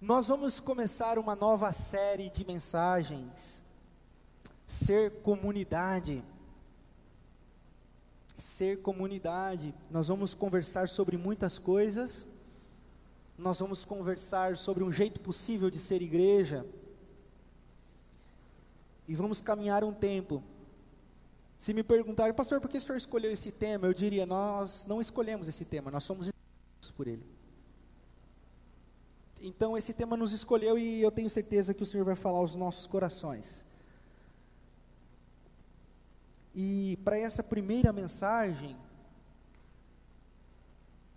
Nós vamos começar uma nova série de mensagens. Ser comunidade. Ser comunidade. Nós vamos conversar sobre muitas coisas. Nós vamos conversar sobre um jeito possível de ser igreja. E vamos caminhar um tempo. Se me perguntarem, pastor, por que o senhor escolheu esse tema? Eu diria, nós não escolhemos esse tema, nós somos por ele. Então esse tema nos escolheu e eu tenho certeza que o Senhor vai falar aos nossos corações. E para essa primeira mensagem,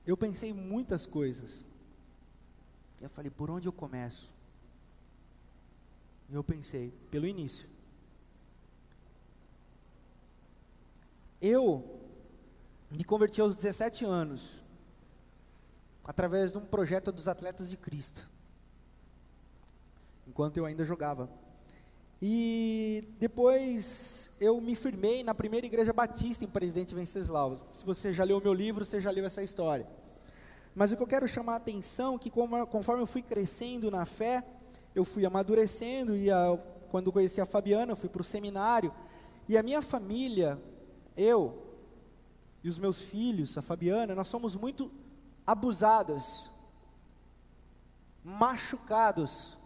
eu pensei muitas coisas. Eu falei, por onde eu começo? E eu pensei, pelo início. Eu me converti aos 17 anos através de um projeto dos Atletas de Cristo, enquanto eu ainda jogava. E depois eu me firmei na primeira igreja batista em Presidente Venceslau. Se você já leu meu livro, você já leu essa história. Mas o que eu quero chamar a atenção é que conforme eu fui crescendo na fé, eu fui amadurecendo e a, quando conheci a Fabiana, eu fui para o seminário e a minha família, eu e os meus filhos, a Fabiana, nós somos muito abusados, machucados,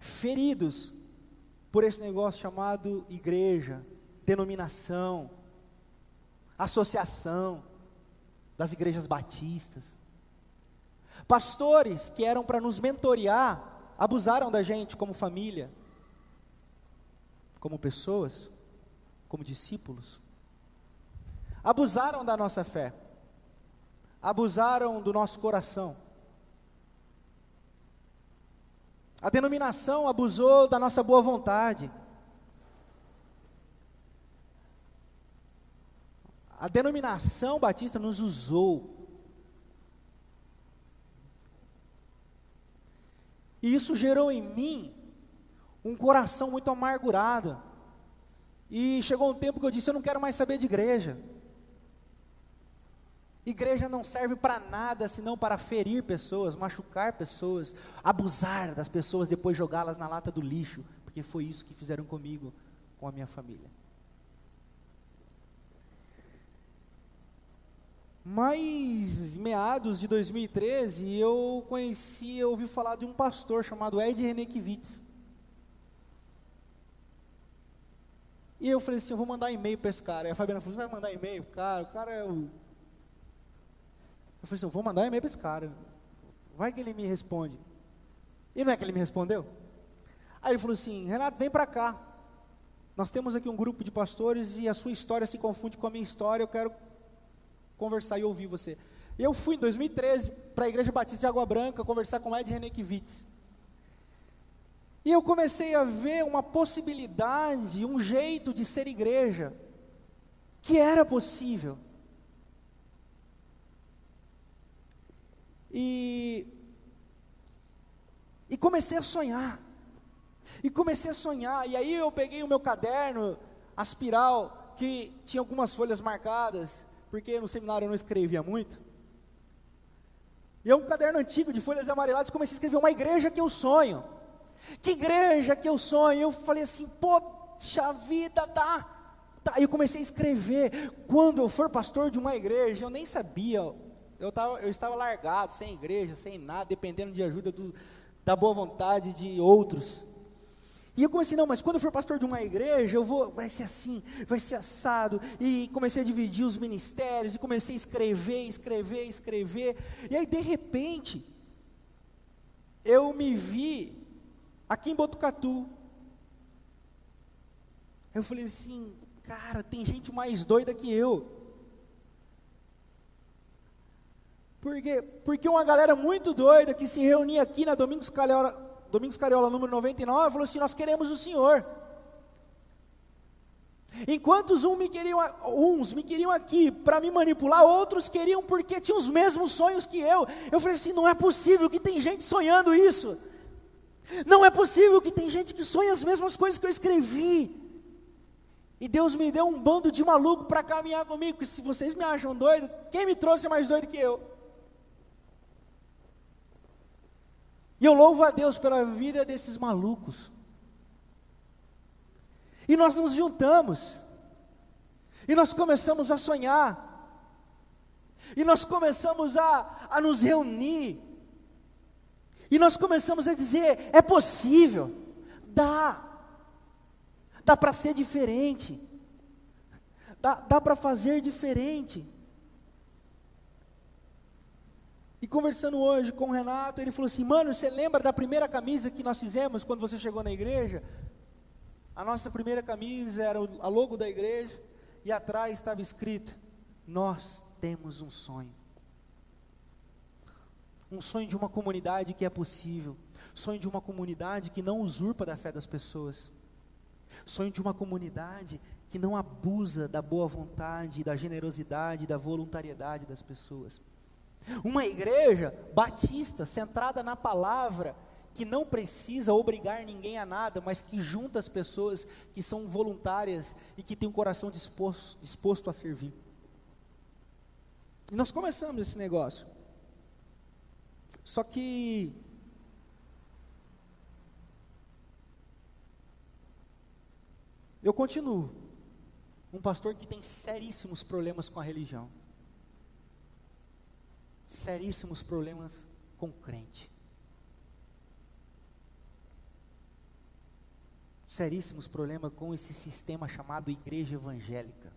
feridos por esse negócio chamado igreja, denominação, associação das igrejas batistas. Pastores que eram para nos mentorear, abusaram da gente como família, como pessoas, como discípulos. Abusaram da nossa fé abusaram do nosso coração. A denominação abusou da nossa boa vontade. A denominação batista nos usou. E isso gerou em mim um coração muito amargurado. E chegou um tempo que eu disse: Eu não quero mais saber de igreja. Igreja não serve para nada senão para ferir pessoas, machucar pessoas, abusar das pessoas, depois jogá-las na lata do lixo, porque foi isso que fizeram comigo, com a minha família. Mas, meados de 2013, eu conheci, eu ouvi falar de um pastor chamado Ed Renekiewicz. E eu falei assim, eu vou mandar e-mail para esse cara. E a Fabiana falou, você vai mandar e-mail? Cara, o cara é o eu falei assim, vou mandar e-mail para esse cara. Vai que ele me responde. E não é que ele me respondeu? Aí ele falou assim, Renato, vem para cá. Nós temos aqui um grupo de pastores e a sua história se confunde com a minha história, eu quero conversar e ouvir você. Eu fui em 2013 para a Igreja Batista de Água Branca conversar com Ed Renekiewicz. E eu comecei a ver uma possibilidade, um jeito de ser igreja, que era possível. E, e comecei a sonhar. E comecei a sonhar. E aí eu peguei o meu caderno, a espiral, que tinha algumas folhas marcadas, porque no seminário eu não escrevia muito. E é um caderno antigo de folhas amareladas, comecei a escrever uma igreja que eu sonho. Que igreja que eu sonho? Eu falei assim, poxa vida, tá. tá. Eu comecei a escrever. Quando eu for pastor de uma igreja, eu nem sabia eu, tava, eu estava largado, sem igreja, sem nada, dependendo de ajuda do, da boa vontade de outros. E eu comecei, não, mas quando eu for pastor de uma igreja, eu vou, vai ser assim, vai ser assado. E comecei a dividir os ministérios, e comecei a escrever, escrever, escrever. E aí, de repente, eu me vi aqui em Botucatu. Eu falei assim, cara, tem gente mais doida que eu. Porque uma galera muito doida que se reunia aqui na Domingos Cariola, Domingos Cariola número 99 falou assim: Nós queremos o Senhor. Enquanto uns me queriam, uns me queriam aqui para me manipular, outros queriam porque tinham os mesmos sonhos que eu. Eu falei assim: não é possível que tem gente sonhando isso. Não é possível que tem gente que sonha as mesmas coisas que eu escrevi. E Deus me deu um bando de maluco para caminhar comigo. Se vocês me acham doido, quem me trouxe é mais doido que eu? E eu louvo a Deus pela vida desses malucos. E nós nos juntamos. E nós começamos a sonhar. E nós começamos a, a nos reunir. E nós começamos a dizer: é possível, dá, dá para ser diferente, dá, dá para fazer diferente. E conversando hoje com o Renato, ele falou assim: Mano, você lembra da primeira camisa que nós fizemos quando você chegou na igreja? A nossa primeira camisa era a logo da igreja e atrás estava escrito: Nós temos um sonho. Um sonho de uma comunidade que é possível, sonho de uma comunidade que não usurpa da fé das pessoas, sonho de uma comunidade que não abusa da boa vontade, da generosidade, da voluntariedade das pessoas. Uma igreja batista, centrada na palavra, que não precisa obrigar ninguém a nada, mas que junta as pessoas que são voluntárias e que têm um coração disposto, disposto a servir. E nós começamos esse negócio. Só que eu continuo um pastor que tem seríssimos problemas com a religião seríssimos problemas com crente. Seríssimos problemas com esse sistema chamado igreja evangélica.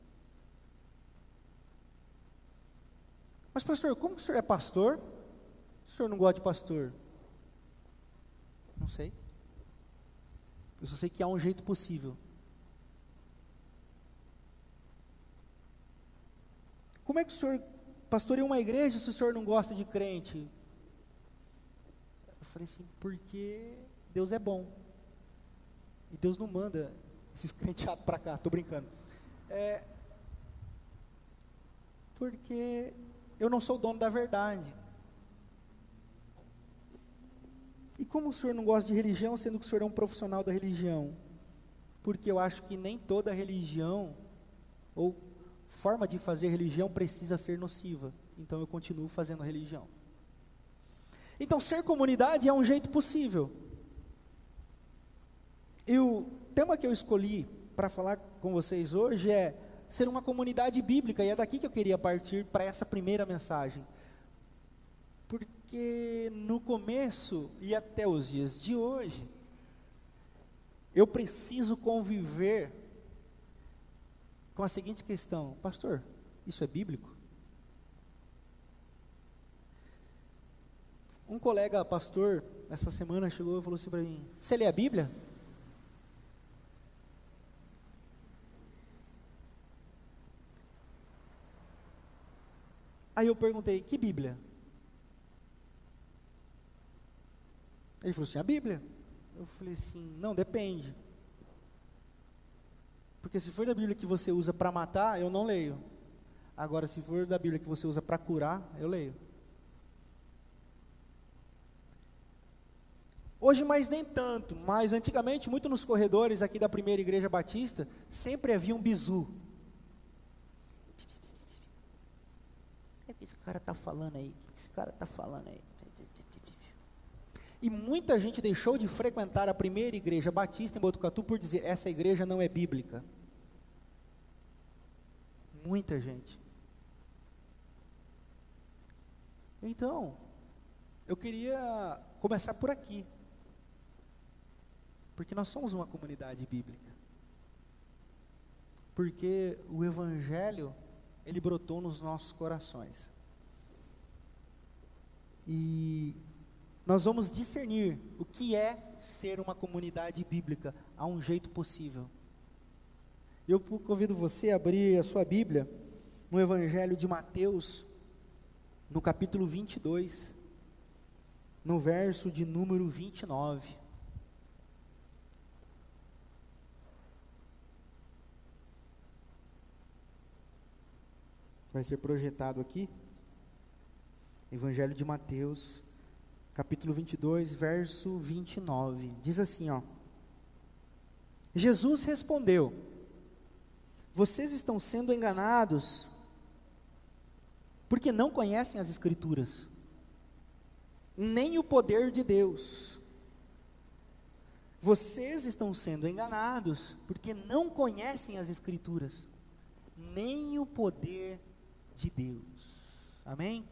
Mas, pastor, como que o senhor é pastor? O senhor não gosta de pastor? Não sei. Eu só sei que há um jeito possível. Como é que o senhor pastoreia uma igreja se o senhor não gosta de crente? Eu falei assim, porque Deus é bom. E Deus não manda esses crentes chatos para cá, estou brincando. É, porque eu não sou dono da verdade. E como o senhor não gosta de religião, sendo que o senhor é um profissional da religião? Porque eu acho que nem toda religião, ou forma de fazer religião precisa ser nociva. Então eu continuo fazendo religião. Então ser comunidade é um jeito possível. E o tema que eu escolhi para falar com vocês hoje é ser uma comunidade bíblica, e é daqui que eu queria partir para essa primeira mensagem. Porque no começo e até os dias de hoje, eu preciso conviver com a seguinte questão: Pastor, isso é bíblico? Um colega pastor, essa semana, chegou e falou assim para mim: Você lê a Bíblia? Aí eu perguntei: Que Bíblia? Ele falou assim: A Bíblia. Eu falei assim: Não, depende. Porque se for da Bíblia que você usa para matar, eu não leio. Agora, se for da Bíblia que você usa para curar, eu leio. Hoje mais nem tanto, mas antigamente, muito nos corredores aqui da primeira igreja batista, sempre havia um bizu. O que esse cara está falando aí? O que esse cara está falando aí? E muita gente deixou de frequentar a primeira igreja batista em Botucatu por dizer: essa igreja não é bíblica. Muita gente. Então, eu queria começar por aqui. Porque nós somos uma comunidade bíblica. Porque o Evangelho, ele brotou nos nossos corações. E nós vamos discernir o que é ser uma comunidade bíblica a um jeito possível. Eu convido você a abrir a sua Bíblia no Evangelho de Mateus, no capítulo 22, no verso de número 29. Vai ser projetado aqui. Evangelho de Mateus, capítulo 22, verso 29. Diz assim, ó: Jesus respondeu: Vocês estão sendo enganados porque não conhecem as escrituras nem o poder de Deus. Vocês estão sendo enganados porque não conhecem as Escrituras, nem o poder de Deus. Amém?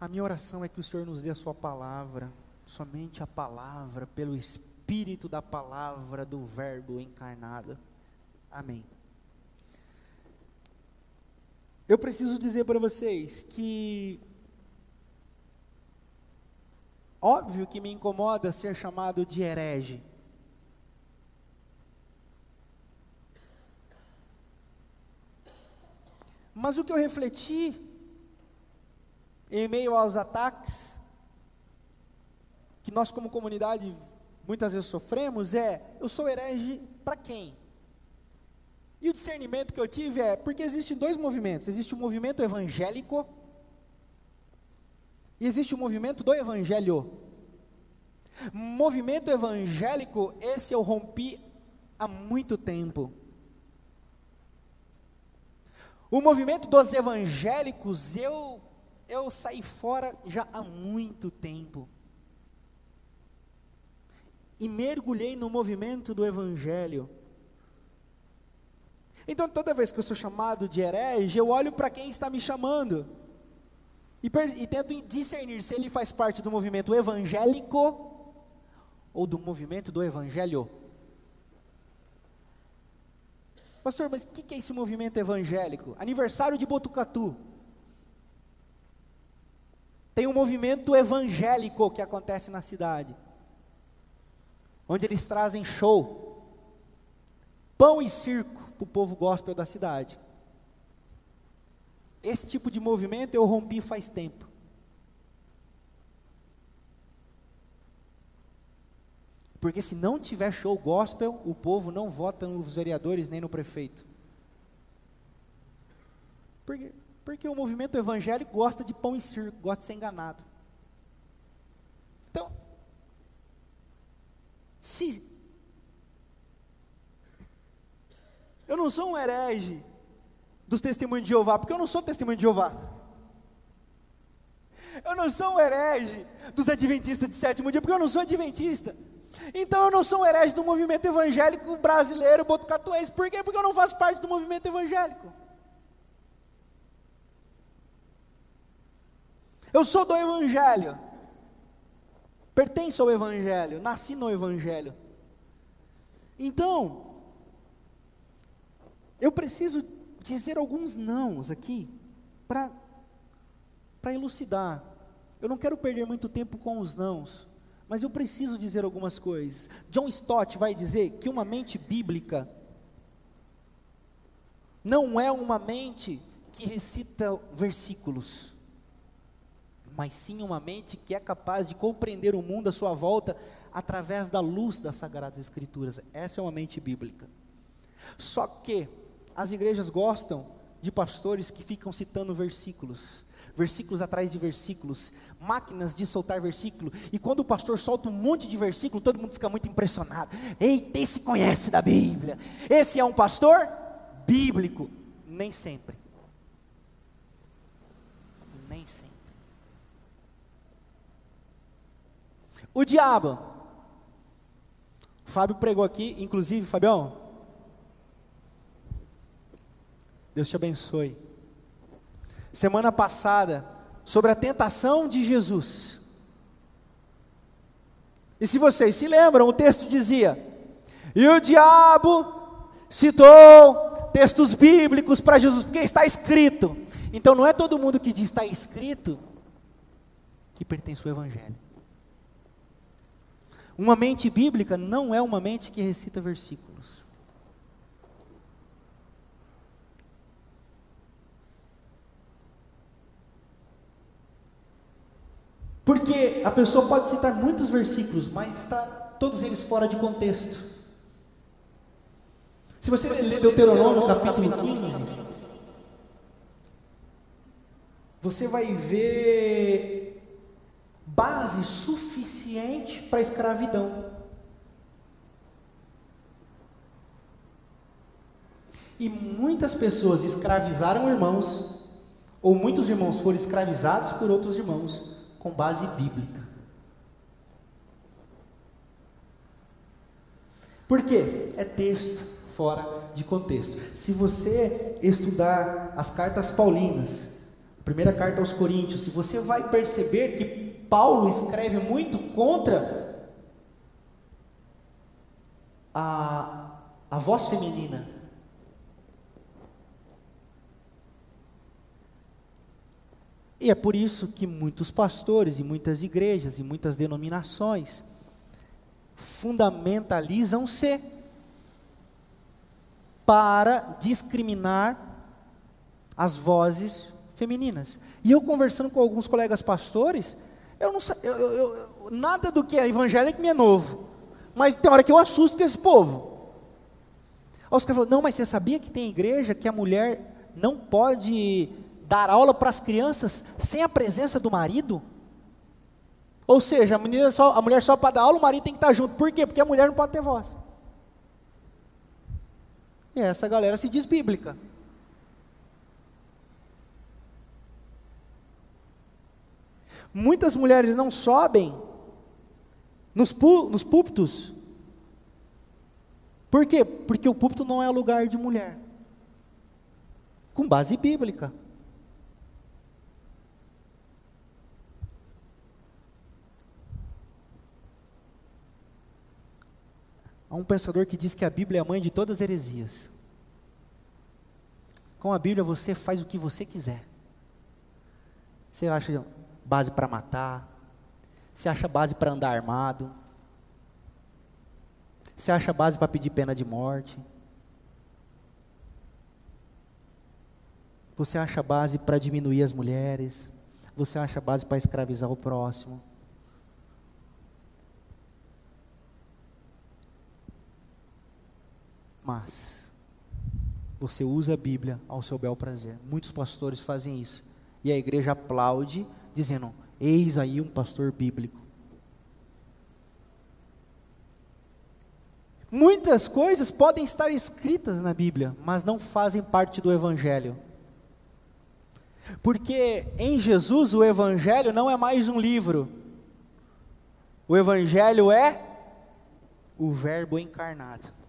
A minha oração é que o Senhor nos dê a Sua palavra, somente a palavra, pelo Espírito da palavra do Verbo encarnado. Amém. Eu preciso dizer para vocês que Óbvio que me incomoda ser chamado de herege. Mas o que eu refleti, em meio aos ataques, que nós como comunidade muitas vezes sofremos, é: eu sou herege para quem? E o discernimento que eu tive é: porque existem dois movimentos: existe o movimento evangélico e existe o movimento do evangelho. Movimento evangélico, esse eu rompi há muito tempo. O movimento dos evangélicos, eu eu saí fora já há muito tempo. E mergulhei no movimento do evangelho. Então, toda vez que eu sou chamado de herege, eu olho para quem está me chamando e, e tento discernir se ele faz parte do movimento evangélico ou do movimento do evangelho. Pastor, mas o que, que é esse movimento evangélico? Aniversário de Botucatu. Tem um movimento evangélico que acontece na cidade, onde eles trazem show, pão e circo para o povo gospel da cidade. Esse tipo de movimento eu rompi faz tempo. Porque se não tiver show gospel, o povo não vota nos vereadores nem no prefeito. Porque, porque o movimento evangélico gosta de pão e circo, gosta de ser enganado. Então, se eu não sou um herege dos testemunhos de Jeová, porque eu não sou testemunho de Jeová. Eu não sou um herege dos adventistas de sétimo dia, porque eu não sou adventista. Então eu não sou um herege do movimento evangélico brasileiro botucatuense. Por quê? Porque eu não faço parte do movimento evangélico. Eu sou do evangelho. Pertenço ao evangelho, nasci no evangelho. Então, eu preciso dizer alguns nãos aqui para elucidar. Eu não quero perder muito tempo com os nãos, mas eu preciso dizer algumas coisas. John Stott vai dizer que uma mente bíblica não é uma mente que recita versículos, mas sim uma mente que é capaz de compreender o mundo à sua volta através da luz das Sagradas Escrituras. Essa é uma mente bíblica. Só que as igrejas gostam de pastores que ficam citando versículos, versículos atrás de versículos, máquinas de soltar versículo. E quando o pastor solta um monte de versículo, todo mundo fica muito impressionado. Eita, esse conhece da Bíblia. Esse é um pastor bíblico. Nem sempre. Nem sempre. O diabo. O Fábio pregou aqui, inclusive, Fabião, Deus te abençoe. Semana passada, sobre a tentação de Jesus. E se vocês se lembram, o texto dizia: E o diabo citou textos bíblicos para Jesus, porque está escrito. Então não é todo mundo que diz está escrito que pertence ao Evangelho. Uma mente bíblica não é uma mente que recita versículos. Porque a pessoa pode citar muitos versículos, mas está todos eles fora de contexto. Se você ler Deuteronômio capítulo 15, você vai ver base suficiente para a escravidão. E muitas pessoas escravizaram irmãos, ou muitos irmãos foram escravizados por outros irmãos, com base bíblica. Por quê? É texto fora de contexto. Se você estudar as cartas paulinas, a primeira carta aos Coríntios, você vai perceber que Paulo escreve muito contra a, a voz feminina. E é por isso que muitos pastores e muitas igrejas e muitas denominações fundamentalizam-se para discriminar as vozes femininas. E eu conversando com alguns colegas pastores, eu não eu, eu, eu, nada do que é evangélico me é novo, mas tem hora que eu assusto com esse povo. Os caras falam, não, mas você sabia que tem igreja que a mulher não pode dar aula para as crianças sem a presença do marido? Ou seja, a, só, a mulher só para dar aula, o marido tem que estar junto. Por quê? Porque a mulher não pode ter voz. E essa galera se diz bíblica. Muitas mulheres não sobem nos, nos púlpitos. Por quê? Porque o púlpito não é lugar de mulher. Com base bíblica. Há um pensador que diz que a Bíblia é a mãe de todas as heresias. Com a Bíblia você faz o que você quiser. Você acha base para matar? Você acha base para andar armado? Você acha base para pedir pena de morte? Você acha base para diminuir as mulheres? Você acha base para escravizar o próximo? Mas você usa a Bíblia ao seu bel prazer. Muitos pastores fazem isso. E a igreja aplaude, dizendo: Eis aí um pastor bíblico. Muitas coisas podem estar escritas na Bíblia, mas não fazem parte do Evangelho. Porque em Jesus o Evangelho não é mais um livro, o Evangelho é o Verbo encarnado.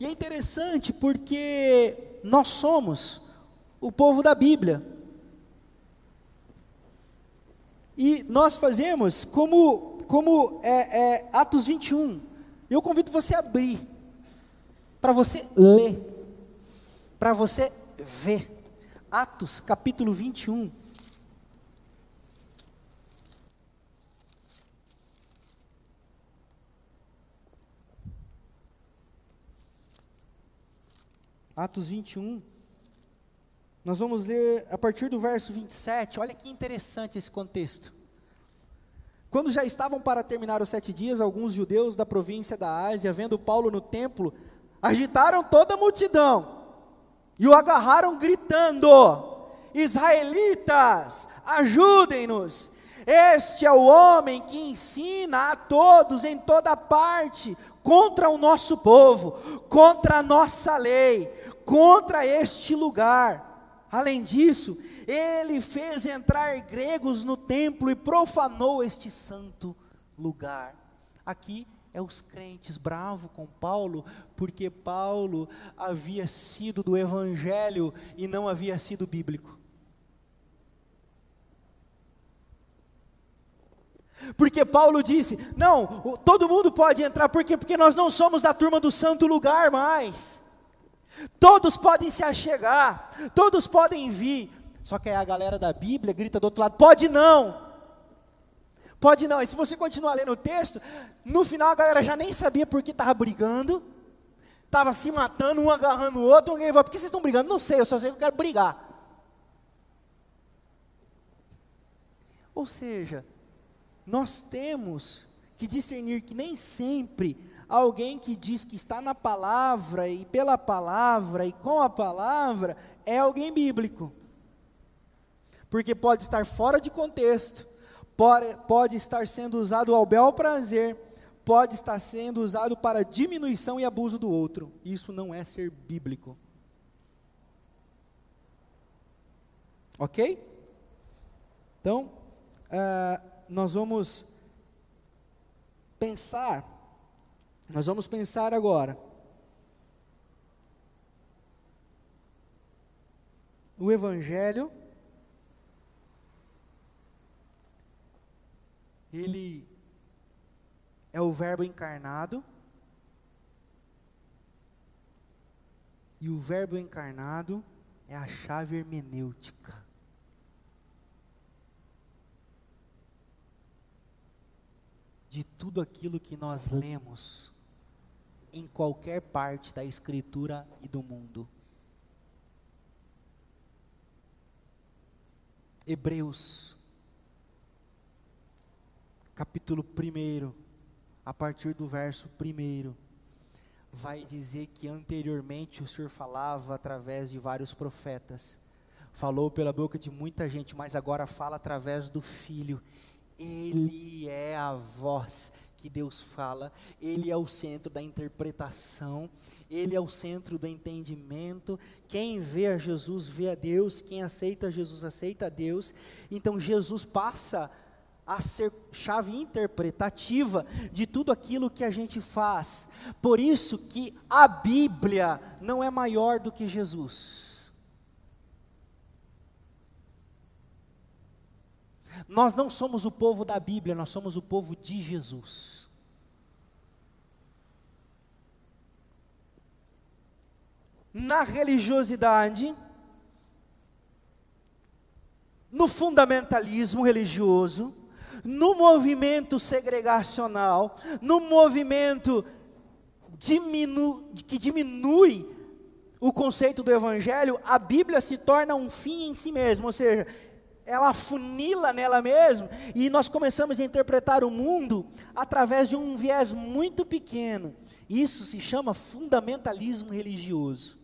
E é interessante porque nós somos o povo da Bíblia. E nós fazemos como, como é, é, Atos 21. Eu convido você a abrir, para você ler, para você ver. Atos capítulo 21. Atos 21. Nós vamos ler a partir do verso 27. Olha que interessante esse contexto. Quando já estavam para terminar os sete dias, alguns judeus da província da Ásia, vendo Paulo no templo, agitaram toda a multidão e o agarraram, gritando: Israelitas, ajudem-nos! Este é o homem que ensina a todos em toda parte contra o nosso povo, contra a nossa lei contra este lugar. Além disso, ele fez entrar gregos no templo e profanou este santo lugar. Aqui é os crentes bravos com Paulo, porque Paulo havia sido do evangelho e não havia sido bíblico. Porque Paulo disse: Não, todo mundo pode entrar, por quê? Porque nós não somos da turma do santo lugar mais. Todos podem se achegar, todos podem vir. Só que aí a galera da Bíblia grita do outro lado: pode não. Pode não. E se você continuar lendo o texto, no final a galera já nem sabia por que estava brigando, estava se matando, um agarrando o outro. Alguém falou: por que vocês estão brigando? Não sei, eu só sei que eu quero brigar. Ou seja, nós temos que discernir que nem sempre alguém que diz que está na palavra e pela palavra e com a palavra é alguém bíblico. Porque pode estar fora de contexto, pode, pode estar sendo usado ao bel prazer, pode estar sendo usado para diminuição e abuso do outro. Isso não é ser bíblico. Ok? Então, uh, nós vamos pensar, nós vamos pensar agora. O Evangelho, ele é o Verbo encarnado, e o Verbo encarnado é a chave hermenêutica. de tudo aquilo que nós lemos em qualquer parte da Escritura e do mundo. Hebreus, capítulo 1, a partir do verso 1, vai dizer que anteriormente o Senhor falava através de vários profetas, falou pela boca de muita gente, mas agora fala através do Filho. Ele é a voz que Deus fala, Ele é o centro da interpretação, Ele é o centro do entendimento. Quem vê a Jesus vê a Deus, quem aceita Jesus aceita a Deus. Então Jesus passa a ser chave interpretativa de tudo aquilo que a gente faz. Por isso que a Bíblia não é maior do que Jesus. Nós não somos o povo da Bíblia, nós somos o povo de Jesus. Na religiosidade, no fundamentalismo religioso, no movimento segregacional, no movimento diminu que diminui o conceito do evangelho, a Bíblia se torna um fim em si mesmo, ou seja, ela funila nela mesma e nós começamos a interpretar o mundo através de um viés muito pequeno. Isso se chama fundamentalismo religioso.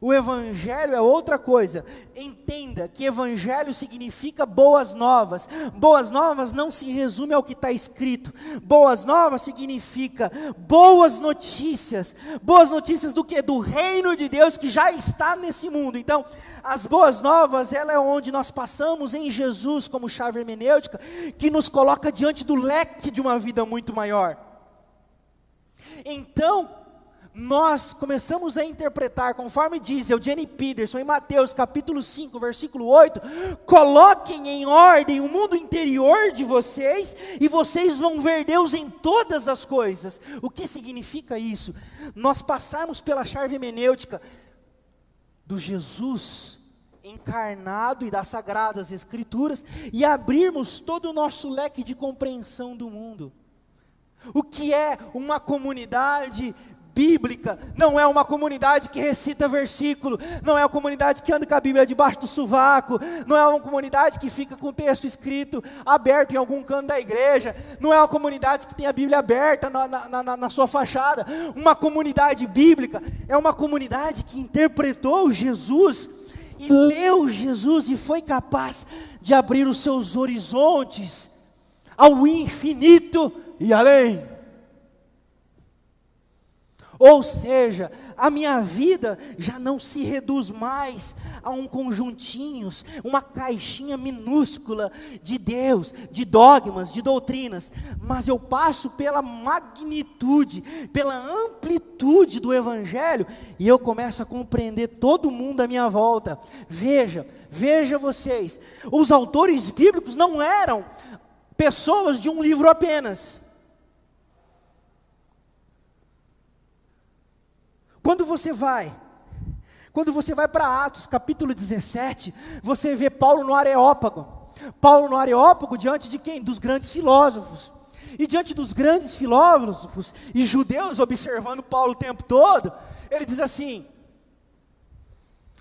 O evangelho é outra coisa. Entenda que evangelho significa boas novas. Boas novas não se resume ao que está escrito. Boas novas significa boas notícias. Boas notícias do que? Do reino de Deus que já está nesse mundo. Então, as boas novas, ela é onde nós passamos em Jesus como chave hermenêutica, que nos coloca diante do leque de uma vida muito maior. Então, nós começamos a interpretar, conforme diz Eugene Peterson em Mateus capítulo 5, versículo 8: coloquem em ordem o mundo interior de vocês, e vocês vão ver Deus em todas as coisas. O que significa isso? Nós passarmos pela chave hermenêutica do Jesus encarnado e das sagradas escrituras e abrirmos todo o nosso leque de compreensão do mundo. O que é uma comunidade bíblica, não é uma comunidade que recita versículo, não é uma comunidade que anda com a Bíblia debaixo do sovaco, não é uma comunidade que fica com o texto escrito aberto em algum canto da igreja, não é uma comunidade que tem a Bíblia aberta na, na, na, na sua fachada. Uma comunidade bíblica é uma comunidade que interpretou Jesus e leu Jesus e foi capaz de abrir os seus horizontes ao infinito e além. Ou seja, a minha vida já não se reduz mais a um conjuntinhos, uma caixinha minúscula de Deus, de dogmas, de doutrinas, mas eu passo pela magnitude, pela amplitude do evangelho e eu começo a compreender todo mundo à minha volta. Veja, veja vocês, os autores bíblicos não eram pessoas de um livro apenas. Quando você vai, quando você vai para Atos capítulo 17, você vê Paulo no Areópago. Paulo no Areópago diante de quem? Dos grandes filósofos. E diante dos grandes filósofos e judeus observando Paulo o tempo todo, ele diz assim: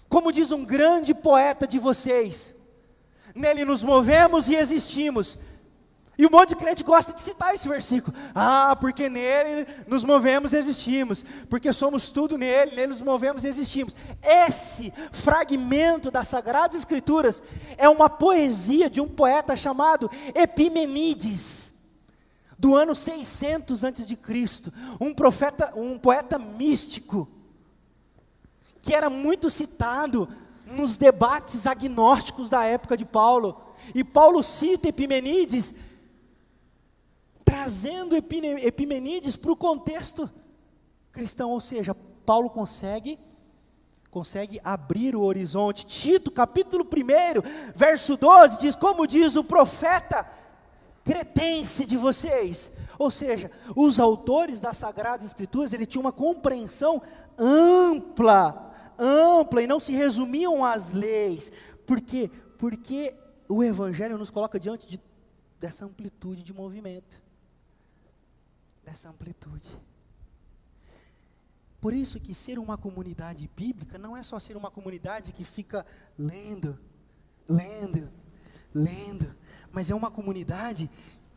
Como diz um grande poeta de vocês, nele nos movemos e existimos, e um monte de crente gosta de citar esse versículo. Ah, porque nele nos movemos e existimos. Porque somos tudo nele, nele nos movemos e existimos. Esse fragmento das Sagradas Escrituras é uma poesia de um poeta chamado Epimenides, do ano 600 antes de Cristo, um profeta, um poeta místico que era muito citado nos debates agnósticos da época de Paulo. E Paulo cita Epimenides, trazendo Epimenides para o contexto cristão, ou seja, Paulo consegue consegue abrir o horizonte. Tito, capítulo 1, verso 12, diz: Como diz o profeta cretense de vocês. Ou seja, os autores das Sagradas Escrituras, ele tinha uma compreensão ampla, ampla, e não se resumiam às leis. Por quê? Porque o Evangelho nos coloca diante de, dessa amplitude de movimento. Dessa amplitude. Por isso que ser uma comunidade bíblica não é só ser uma comunidade que fica lendo, lendo, lendo, mas é uma comunidade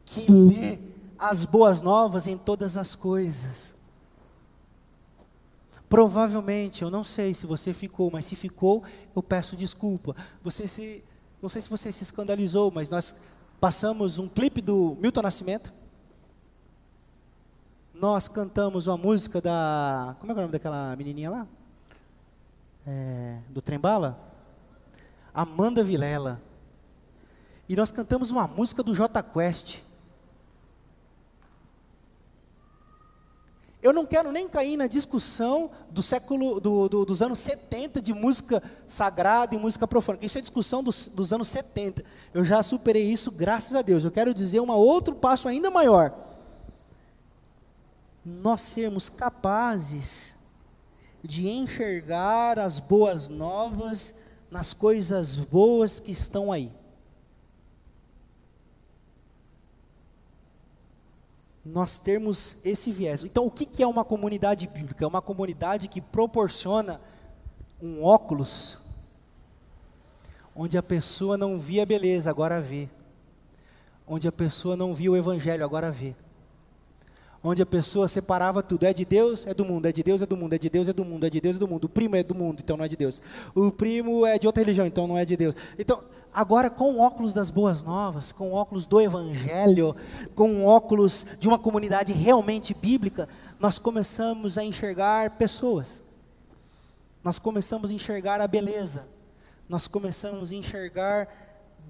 que lê as boas novas em todas as coisas. Provavelmente, eu não sei se você ficou, mas se ficou, eu peço desculpa. Você se, não sei se você se escandalizou, mas nós passamos um clipe do Milton Nascimento nós cantamos uma música da. Como é, é o nome daquela menininha lá? É, do Trembala? Amanda Vilela. E nós cantamos uma música do J Quest. Eu não quero nem cair na discussão do século, do, do, dos anos 70 de música sagrada e música profana, isso é discussão dos, dos anos 70. Eu já superei isso, graças a Deus. Eu quero dizer um outro passo ainda maior nós sermos capazes de enxergar as boas novas nas coisas boas que estão aí. Nós termos esse viés. Então, o que é uma comunidade bíblica? É uma comunidade que proporciona um óculos onde a pessoa não via beleza, agora vê. Onde a pessoa não via o evangelho, agora vê onde a pessoa separava tudo. É de Deus, é do mundo, é de Deus, é do mundo, é de Deus, é do mundo, é de Deus, é do mundo. O primo é do mundo, então não é de Deus. O primo é de outra religião, então não é de Deus. Então, agora com óculos das boas novas, com óculos do evangelho, com óculos de uma comunidade realmente bíblica, nós começamos a enxergar pessoas. Nós começamos a enxergar a beleza. Nós começamos a enxergar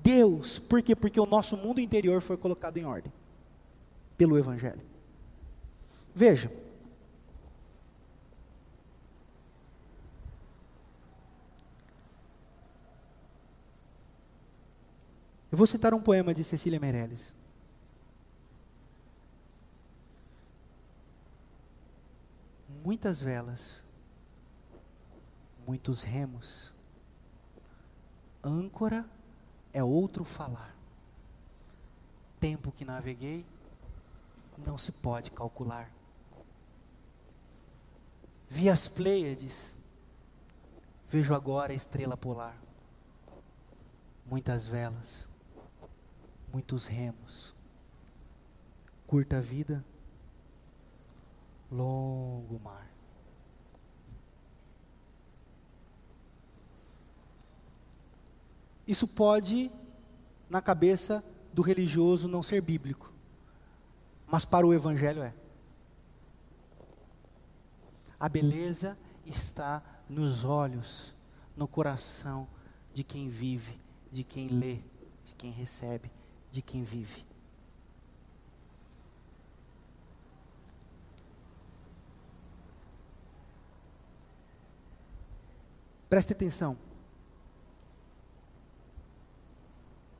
Deus. Por quê? Porque o nosso mundo interior foi colocado em ordem pelo evangelho. Veja. Eu vou citar um poema de Cecília Meirelles. Muitas velas, muitos remos, âncora é outro falar. Tempo que naveguei, não se pode calcular Vi as Pleiades, vejo agora a estrela polar. Muitas velas, muitos remos, curta vida, longo mar. Isso pode, na cabeça do religioso, não ser bíblico, mas para o Evangelho é. A beleza está nos olhos, no coração de quem vive, de quem lê, de quem recebe, de quem vive. Preste atenção.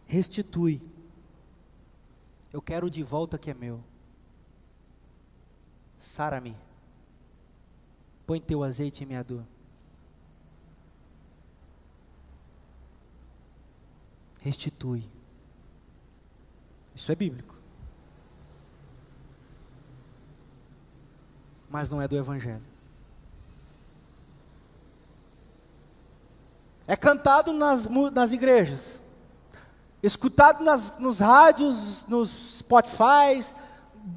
Restitui. Eu quero de volta que é meu. Sara-me. Põe teu azeite em minha dor. Restitui. Isso é bíblico. Mas não é do Evangelho. É cantado nas, nas igrejas, escutado nas, nos rádios, nos Spotify,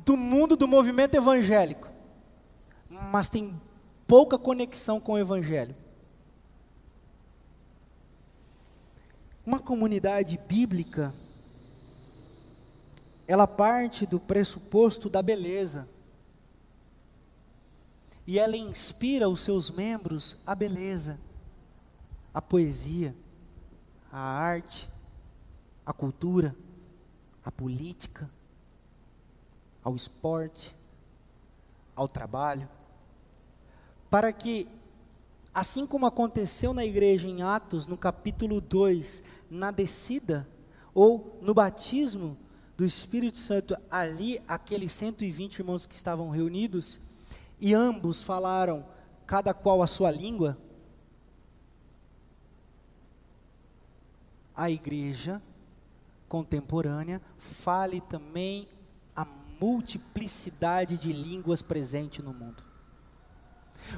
do mundo do movimento evangélico. Mas tem pouca conexão com o Evangelho. Uma comunidade bíblica, ela parte do pressuposto da beleza. E ela inspira os seus membros a beleza. a poesia, a arte, a cultura, a política, ao esporte, ao trabalho, para que, assim como aconteceu na igreja em Atos, no capítulo 2, na descida, ou no batismo do Espírito Santo, ali, aqueles 120 irmãos que estavam reunidos, e ambos falaram, cada qual a sua língua, a igreja contemporânea fale também a multiplicidade de línguas presente no mundo.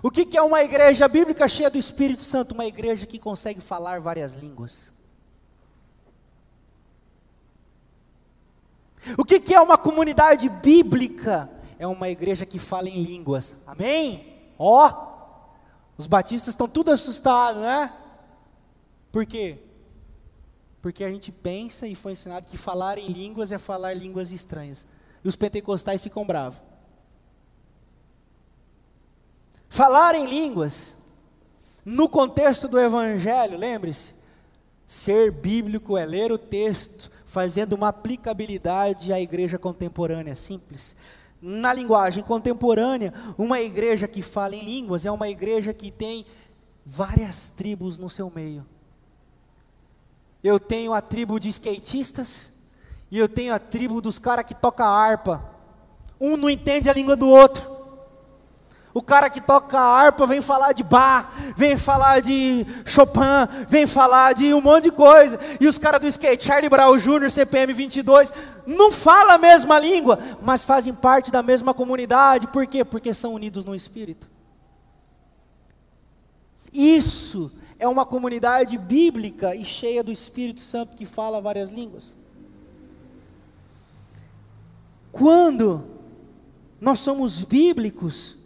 O que, que é uma igreja bíblica cheia do Espírito Santo? Uma igreja que consegue falar várias línguas. O que, que é uma comunidade bíblica? É uma igreja que fala em línguas. Amém? Ó, oh, os batistas estão tudo assustados, né? Por quê? Porque a gente pensa e foi ensinado que falar em línguas é falar línguas estranhas. E os pentecostais ficam bravos. Falar em línguas, no contexto do evangelho, lembre-se, ser bíblico é ler o texto, fazendo uma aplicabilidade à igreja contemporânea, simples. Na linguagem contemporânea, uma igreja que fala em línguas é uma igreja que tem várias tribos no seu meio. Eu tenho a tribo de skatistas e eu tenho a tribo dos caras que toca harpa. Um não entende a língua do outro. O cara que toca harpa vem falar de Bach, vem falar de Chopin, vem falar de um monte de coisa. E os caras do skate, Charlie Brown Jr., CPM 22, não falam a mesma língua, mas fazem parte da mesma comunidade. Por quê? Porque são unidos no Espírito. Isso é uma comunidade bíblica e cheia do Espírito Santo que fala várias línguas. Quando nós somos bíblicos,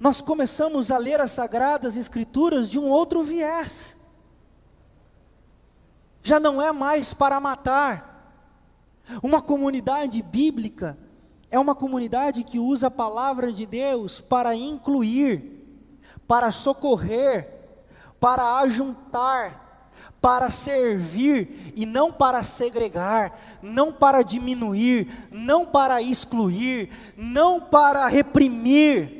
nós começamos a ler as Sagradas Escrituras de um outro viés. Já não é mais para matar. Uma comunidade bíblica é uma comunidade que usa a palavra de Deus para incluir, para socorrer, para ajuntar, para servir e não para segregar, não para diminuir, não para excluir, não para reprimir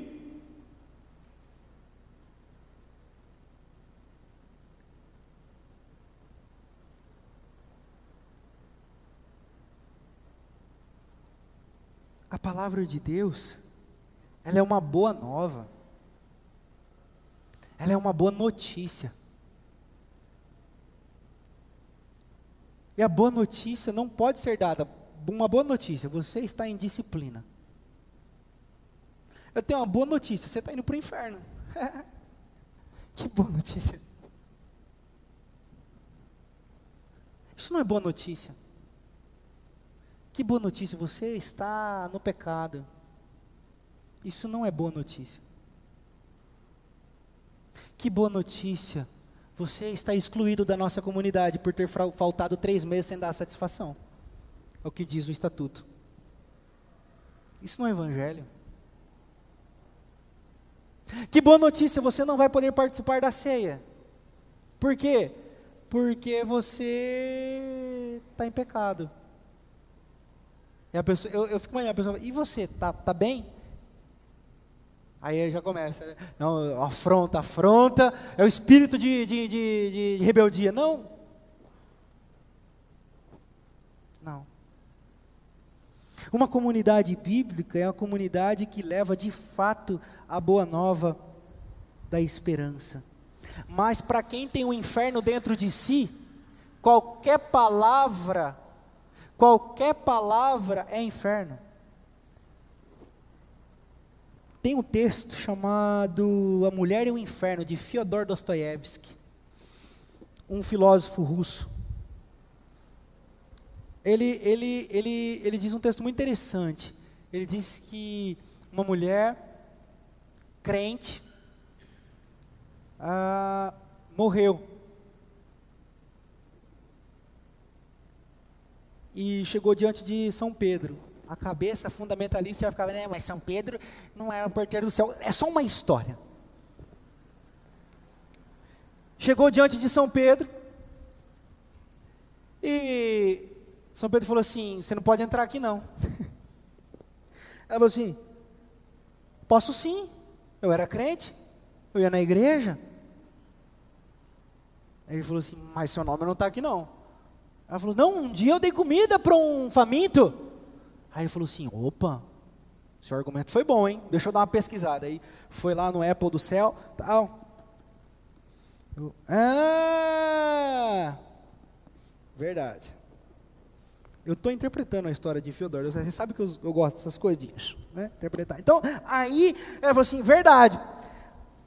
A palavra de Deus, ela é uma boa nova. Ela é uma boa notícia. E a boa notícia não pode ser dada. Uma boa notícia, você está em disciplina. Eu tenho uma boa notícia, você está indo para o inferno. que boa notícia. Isso não é boa notícia. Que boa notícia, você está no pecado. Isso não é boa notícia. Que boa notícia, você está excluído da nossa comunidade por ter faltado três meses sem dar satisfação. É o que diz o estatuto. Isso não é evangelho. Que boa notícia, você não vai poder participar da ceia. Por quê? Porque você está em pecado. E pessoa, eu, eu fico imaginando, a pessoa e você, tá, tá bem? Aí já começa, né? não, afronta, afronta, é o espírito de, de, de, de rebeldia. Não. Não. Uma comunidade bíblica é uma comunidade que leva de fato a boa nova da esperança. Mas para quem tem o um inferno dentro de si, qualquer palavra Qualquer palavra é inferno. Tem um texto chamado A Mulher e o Inferno, de Fyodor Dostoiévski, um filósofo russo. Ele, ele, ele, ele diz um texto muito interessante. Ele diz que uma mulher crente ah, morreu e chegou diante de São Pedro. A cabeça fundamentalista vai ficar, né, mas São Pedro não é o porteiro do céu. É só uma história. chegou diante de São Pedro e São Pedro falou assim: Você não pode entrar aqui não. Ela falou assim: Posso sim, eu era crente, eu ia na igreja. Ele falou assim: Mas seu nome não está aqui não. Ela falou: Não, um dia eu dei comida para um faminto. Aí ele falou assim: Opa, seu argumento foi bom, hein? Deixa eu dar uma pesquisada. Aí foi lá no Apple do céu, tal. ah, verdade. Eu estou interpretando a história de Fyodor. Você sabe que eu, eu gosto dessas coisinhas, né? Interpretar. Então, aí, ele falou assim: verdade.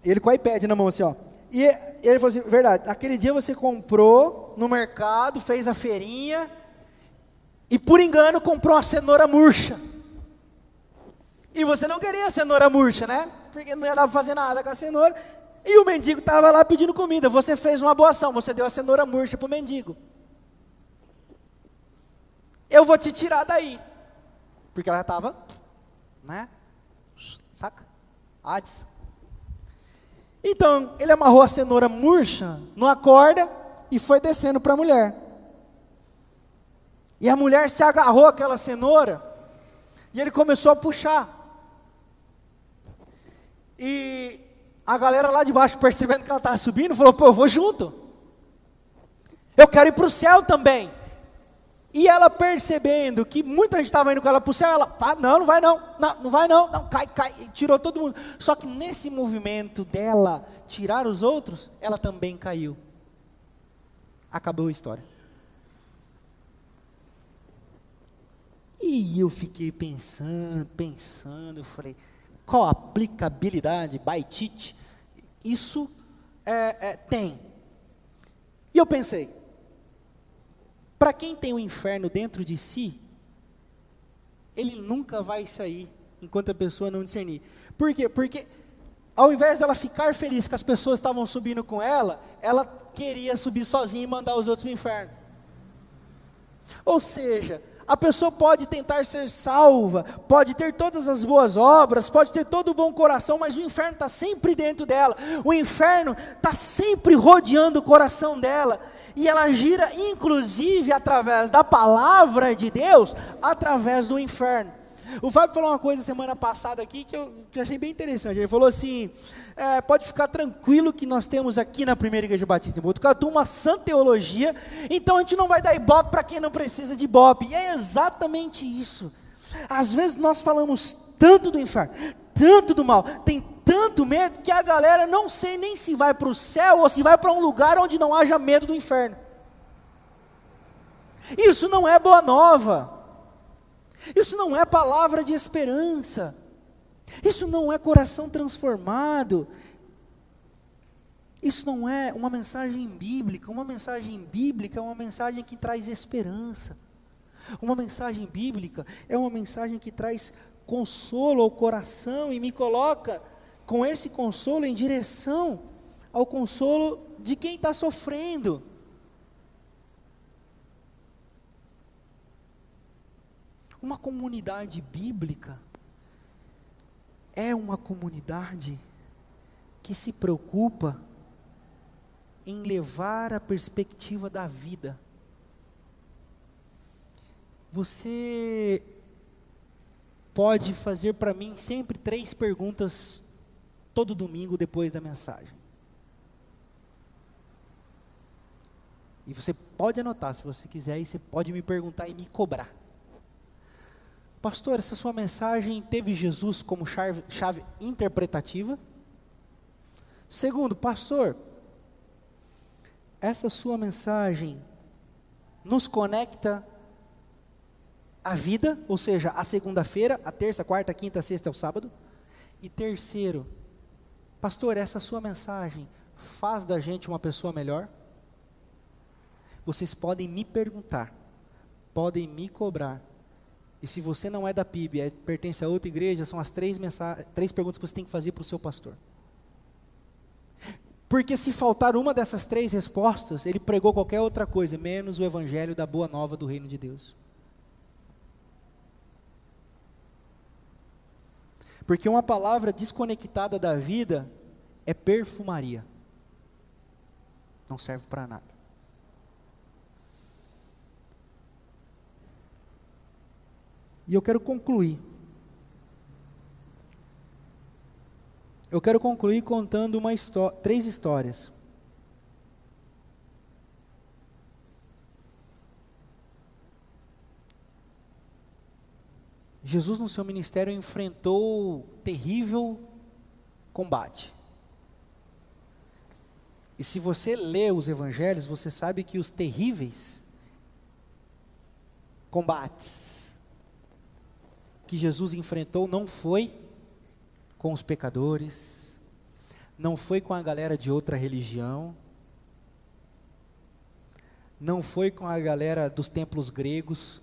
Ele com o iPad na mão, assim, ó. E ele falou assim: verdade. Aquele dia você comprou no mercado, fez a feirinha, e por engano comprou uma cenoura murcha. E você não queria cenoura murcha, né? Porque não ia dar para fazer nada com a cenoura. E o mendigo estava lá pedindo comida. Você fez uma boa ação, você deu a cenoura murcha para o mendigo. Eu vou te tirar daí. Porque ela estava, né? Saca? Hades. Então, ele amarrou a cenoura murcha numa corda e foi descendo para a mulher. E a mulher se agarrou àquela cenoura e ele começou a puxar. E a galera lá de baixo, percebendo que ela estava subindo, falou: pô, eu vou junto. Eu quero ir para o céu também. E ela percebendo que muita gente estava indo com ela para o céu, ela, ah, não, não vai não, não, não vai não, não, cai, cai, e tirou todo mundo. Só que nesse movimento dela tirar os outros, ela também caiu. Acabou a história. E eu fiquei pensando, pensando, eu falei, qual a aplicabilidade, Baitite? Isso é, é, tem. E eu pensei, para quem tem o inferno dentro de si, ele nunca vai sair enquanto a pessoa não discernir. Por quê? Porque ao invés dela ficar feliz que as pessoas estavam subindo com ela, ela queria subir sozinha e mandar os outros para o inferno. Ou seja, a pessoa pode tentar ser salva, pode ter todas as boas obras, pode ter todo o bom coração, mas o inferno está sempre dentro dela, o inferno está sempre rodeando o coração dela, e ela gira inclusive através da palavra de Deus, através do inferno. O Fábio falou uma coisa semana passada aqui que eu, que achei bem interessante. Ele falou assim: é, pode ficar tranquilo que nós temos aqui na Primeira Igreja Batista em Botucatu uma sã teologia, então a gente não vai dar ibope para quem não precisa de ibope. E é exatamente isso. Às vezes nós falamos tanto do inferno, tanto do mal, tem tanto medo que a galera não sei nem se vai para o céu ou se vai para um lugar onde não haja medo do inferno. Isso não é boa nova. Isso não é palavra de esperança. Isso não é coração transformado. Isso não é uma mensagem bíblica. Uma mensagem bíblica é uma mensagem que traz esperança. Uma mensagem bíblica é uma mensagem que traz consolo ao coração e me coloca com esse consolo em direção ao consolo de quem está sofrendo. Uma comunidade bíblica é uma comunidade que se preocupa em levar a perspectiva da vida. Você pode fazer para mim sempre três perguntas todo domingo depois da mensagem. E você pode anotar se você quiser, e você pode me perguntar e me cobrar. Pastor, essa sua mensagem teve Jesus como chave, chave interpretativa? Segundo, pastor, essa sua mensagem nos conecta à vida, ou seja, a segunda-feira, a terça, quarta, quinta, sexta, ao sábado. E terceiro, pastor, essa sua mensagem faz da gente uma pessoa melhor? Vocês podem me perguntar, podem me cobrar, e se você não é da PIB, é, pertence a outra igreja, são as três, três perguntas que você tem que fazer para o seu pastor. Porque se faltar uma dessas três respostas, ele pregou qualquer outra coisa, menos o evangelho da boa nova do reino de Deus. Porque uma palavra desconectada da vida é perfumaria. Não serve para nada. E eu quero concluir. Eu quero concluir contando uma três histórias. Jesus, no seu ministério, enfrentou terrível combate. E se você lê os evangelhos, você sabe que os terríveis combates que Jesus enfrentou não foi com os pecadores, não foi com a galera de outra religião, não foi com a galera dos templos gregos,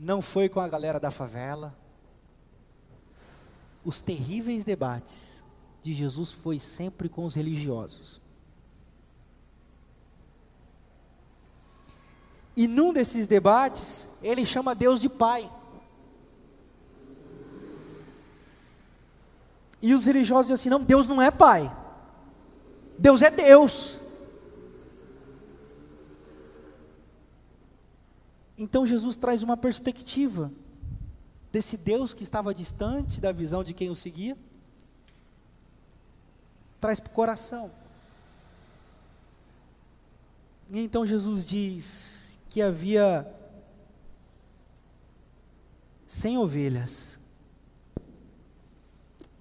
não foi com a galera da favela. Os terríveis debates de Jesus foi sempre com os religiosos. E num desses debates, ele chama Deus de Pai. E os religiosos dizem assim: não, Deus não é Pai. Deus é Deus. Então Jesus traz uma perspectiva desse Deus que estava distante da visão de quem o seguia, traz para o coração. E então Jesus diz que havia cem ovelhas,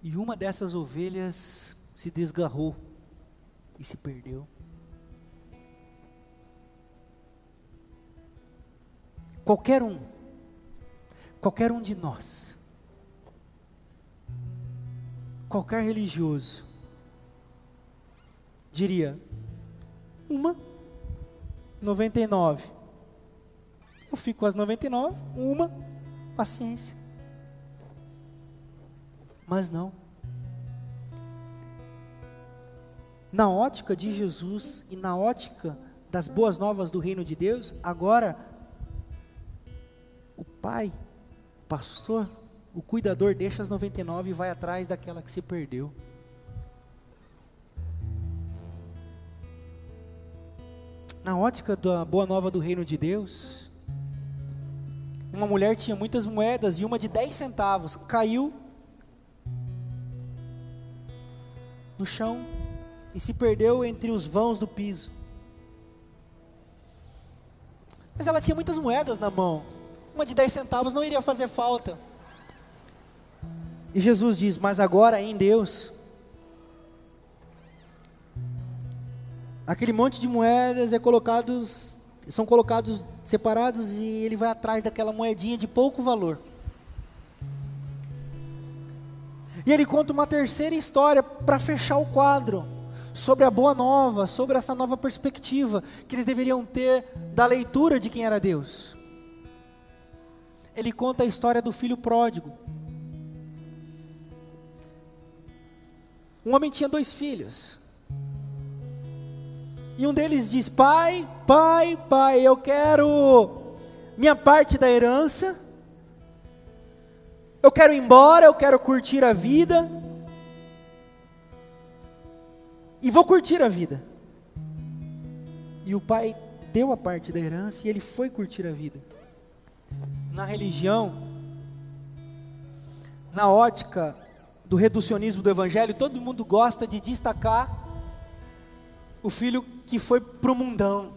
e uma dessas ovelhas se desgarrou e se perdeu. Qualquer um, qualquer um de nós, qualquer religioso, diria: uma, 99. Eu fico com as 99, uma, paciência. Mas não. Na ótica de Jesus e na ótica das boas novas do reino de Deus, agora pai, pastor, o cuidador deixa as 99 e vai atrás daquela que se perdeu. Na ótica da boa nova do reino de Deus, uma mulher tinha muitas moedas e uma de 10 centavos caiu no chão e se perdeu entre os vãos do piso. Mas ela tinha muitas moedas na mão uma de 10 centavos não iria fazer falta. E Jesus diz: Mas agora em Deus, aquele monte de moedas é colocados, são colocados separados e ele vai atrás daquela moedinha de pouco valor. E ele conta uma terceira história para fechar o quadro sobre a boa nova, sobre essa nova perspectiva que eles deveriam ter da leitura de quem era Deus ele conta a história do filho pródigo. Um homem tinha dois filhos. E um deles diz: Pai, pai, pai, eu quero minha parte da herança. Eu quero ir embora, eu quero curtir a vida. E vou curtir a vida. E o pai deu a parte da herança e ele foi curtir a vida na religião, na ótica do reducionismo do evangelho, todo mundo gosta de destacar o filho que foi pro mundão.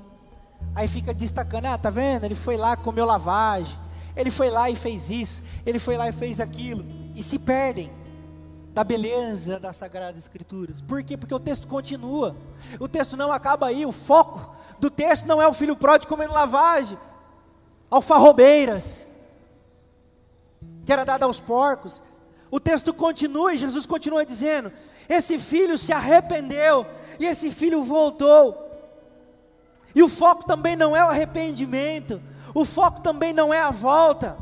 Aí fica destacando, ah, tá vendo? Ele foi lá, comeu lavagem. Ele foi lá e fez isso. Ele foi lá e fez aquilo. E se perdem da beleza das sagradas escrituras. Por quê? Porque o texto continua. O texto não acaba aí. O foco do texto não é o filho pródigo comendo lavagem alfarrobeiras, que era dada aos porcos. O texto continua e Jesus continua dizendo: esse filho se arrependeu e esse filho voltou. E o foco também não é o arrependimento, o foco também não é a volta.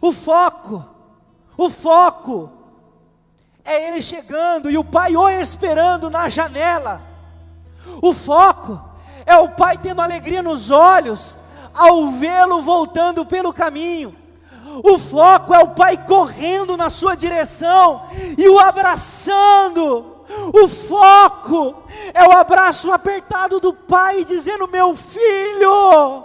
O foco, o foco é ele chegando e o pai o esperando na janela. O foco é o pai tendo alegria nos olhos ao vê-lo voltando pelo caminho. O foco é o pai correndo na sua direção e o abraçando O foco é o abraço apertado do pai dizendo: Meu filho,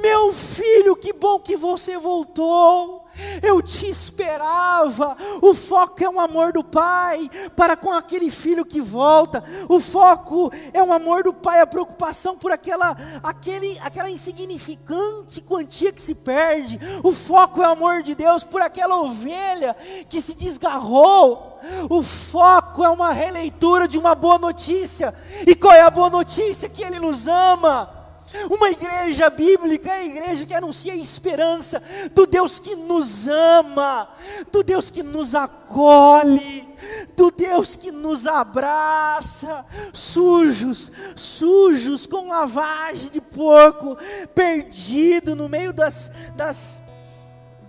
meu filho, que bom que você voltou. Eu te esperava. O foco é o amor do pai para com aquele filho que volta. O foco é o amor do pai, a preocupação por aquela, aquele, aquela insignificante quantia que se perde. O foco é o amor de Deus por aquela ovelha que se desgarrou. O foco é uma releitura de uma boa notícia. E qual é a boa notícia? Que Ele nos ama. Uma igreja bíblica é a igreja que anuncia a esperança do Deus que nos ama, do Deus que nos acolhe, do Deus que nos abraça, sujos, sujos com lavagem de porco, perdido no meio das, das,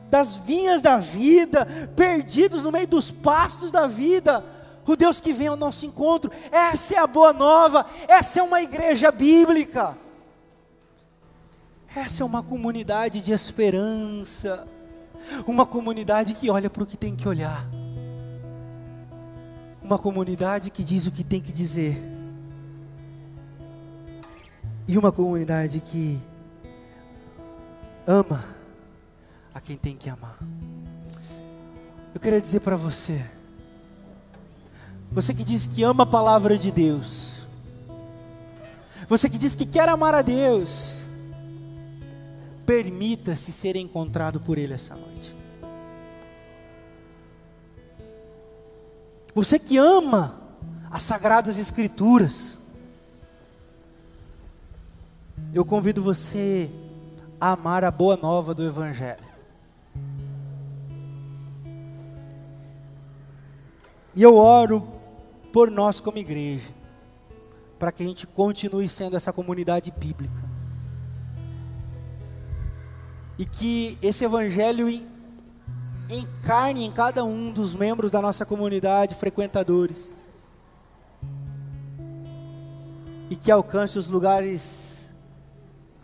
das vinhas da vida, perdidos no meio dos pastos da vida. O Deus que vem ao nosso encontro, essa é a boa nova, essa é uma igreja bíblica. Essa é uma comunidade de esperança, uma comunidade que olha para o que tem que olhar, uma comunidade que diz o que tem que dizer, e uma comunidade que ama a quem tem que amar. Eu queria dizer para você, você que diz que ama a palavra de Deus, você que diz que quer amar a Deus, Permita-se ser encontrado por Ele essa noite. Você que ama as Sagradas Escrituras, eu convido você a amar a boa nova do Evangelho. E eu oro por nós como igreja, para que a gente continue sendo essa comunidade bíblica e que esse evangelho encarne em cada um dos membros da nossa comunidade, frequentadores, e que alcance os lugares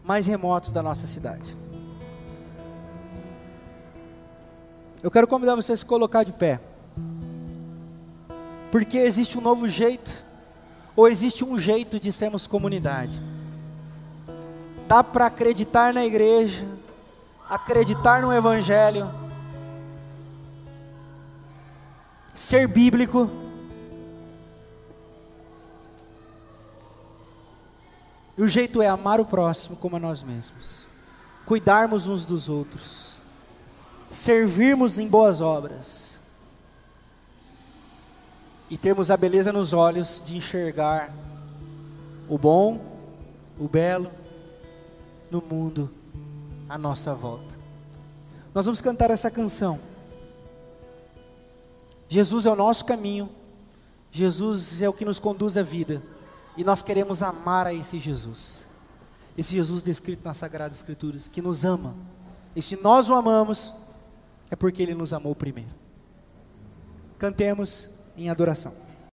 mais remotos da nossa cidade. Eu quero convidar você a se colocar de pé, porque existe um novo jeito, ou existe um jeito de sermos comunidade. Dá para acreditar na igreja, acreditar no Evangelho, ser bíblico, e o jeito é amar o próximo como a nós mesmos, cuidarmos uns dos outros, servirmos em boas obras e termos a beleza nos olhos de enxergar o bom, o belo no mundo à nossa volta. Nós vamos cantar essa canção. Jesus é o nosso caminho, Jesus é o que nos conduz à vida, e nós queremos amar a esse Jesus, esse Jesus descrito nas Sagradas Escrituras, que nos ama, e se nós o amamos, é porque ele nos amou primeiro. Cantemos em adoração.